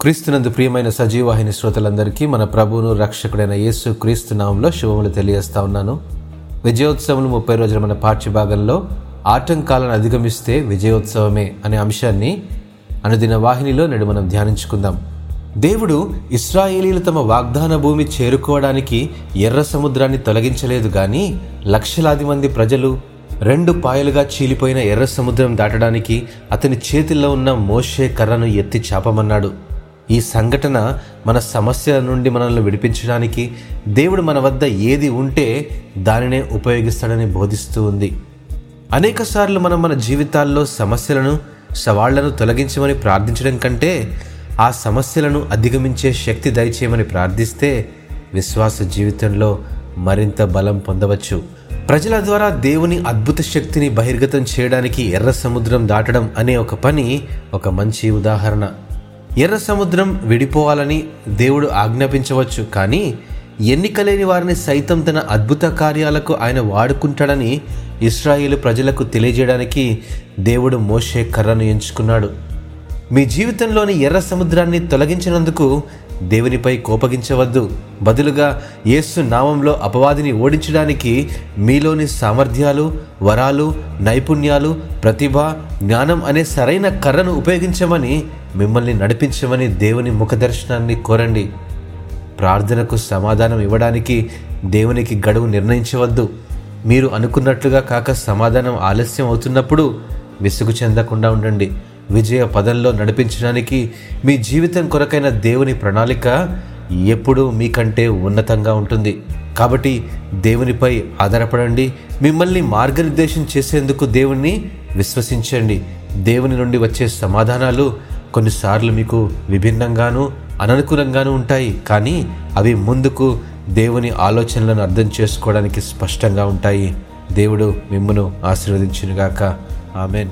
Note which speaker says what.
Speaker 1: క్రీస్తునందు ప్రియమైన సజీవాహిని శ్రోతలందరికీ మన ప్రభువును రక్షకుడైన యేసు క్రీస్తు నామంలో శుభములు తెలియజేస్తా ఉన్నాను. విజయోత్సవములు ముప్పై రోజుల మన పాఠ్యభాగంలో ఆటంకాలను అధిగమిస్తే విజయోత్సవమే అనే అంశాన్ని అనుదిన వాహినిలో నేడు మనం ధ్యానించుకుందాం. దేవుడు ఇస్రాయేలీలు తమ వాగ్దాన భూమి చేరుకోవడానికి ఎర్ర సముద్రాన్ని తొలగించలేదు కానీ లక్షలాది మంది ప్రజలు రెండు పాయలుగా చీలిపోయిన ఎర్ర సముద్రం దాటడానికి అతని చేతిలో ఉన్న మోషే కర్రను ఎత్తి చాపమన్నాడు. ఈ సంఘటన మన సమస్యల నుండి మనల్ని విడిపించడానికి దేవుడు మన వద్ద ఏది ఉంటే దానినే ఉపయోగిస్తాడని బోధిస్తూ ఉంది. అనేక సార్లు మనం మన జీవితాల్లో సమస్యలను సవాళ్ళను తొలగించమని ప్రార్థించడం కంటే ఆ సమస్యలను అధిగమించే శక్తి దయచేయమని ప్రార్థిస్తే విశ్వాస జీవితంలో మరింత బలం పొందవచ్చు. ప్రజల ద్వారా దేవుని అద్భుత శక్తిని బహిర్గతం చేయడానికి ఎర్ర సముద్రం దాటడం అనే ఒక పని ఒక మంచి ఉదాహరణ. ఎర్ర సముద్రం విడిపోవాలని దేవుడు ఆజ్ఞాపించవచ్చు కానీ ఎన్నికలేని వారిని సైతం తన అద్భుత కార్యాలకు ఆయన వాడుకుంటాడని ఇస్రాయేలు ప్రజలకు తెలియజేయడానికి దేవుడు మోషే కర్రను ఎంచుకున్నాడు. మీ జీవితంలోని ఎర్ర సముద్రాన్ని తొలగించినందుకు దేవునిపై కోపగించవద్దు. బదులుగా యేసు నామంలో అపవాదిని ఓడించడానికి మీలోని సామర్థ్యాలు వరాలు నైపుణ్యాలు ప్రతిభ జ్ఞానం అనే సరైన కర్రను ఉపయోగించమని మిమ్మల్ని నడిపించమని దేవుని ముఖదర్శనాన్ని కోరండి. ప్రార్థనకు సమాధానం ఇవ్వడానికి దేవునికి గడువు నిర్ణయించవద్దు. మీరు అనుకున్నట్లుగా కాక సమాధానం ఆలస్యం అవుతున్నప్పుడు విసుగు చెందకుండా ఉండండి. విజయ పదంలో నడిపించడానికి మీ జీవితం కొరకైన దేవుని ప్రణాళిక ఎప్పుడూ మీకంటే ఉన్నతంగా ఉంటుంది. కాబట్టి దేవునిపై ఆధారపడండి. మిమ్మల్ని మార్గనిర్దేశం చేసేందుకు దేవుణ్ణి విశ్వసించండి. దేవుని నుండి వచ్చే సమాధానాలు కొన్నిసార్లు మీకు విభిన్నంగాను అననుకూలంగాను ఉంటాయి. కానీ అవి ముందుకు దేవుని ఆలోచనలను అర్థం చేసుకోవడానికి స్పష్టంగా ఉంటాయి. దేవుడు మిమ్మను ఆశీర్వదించినగాక. ఆమెన్.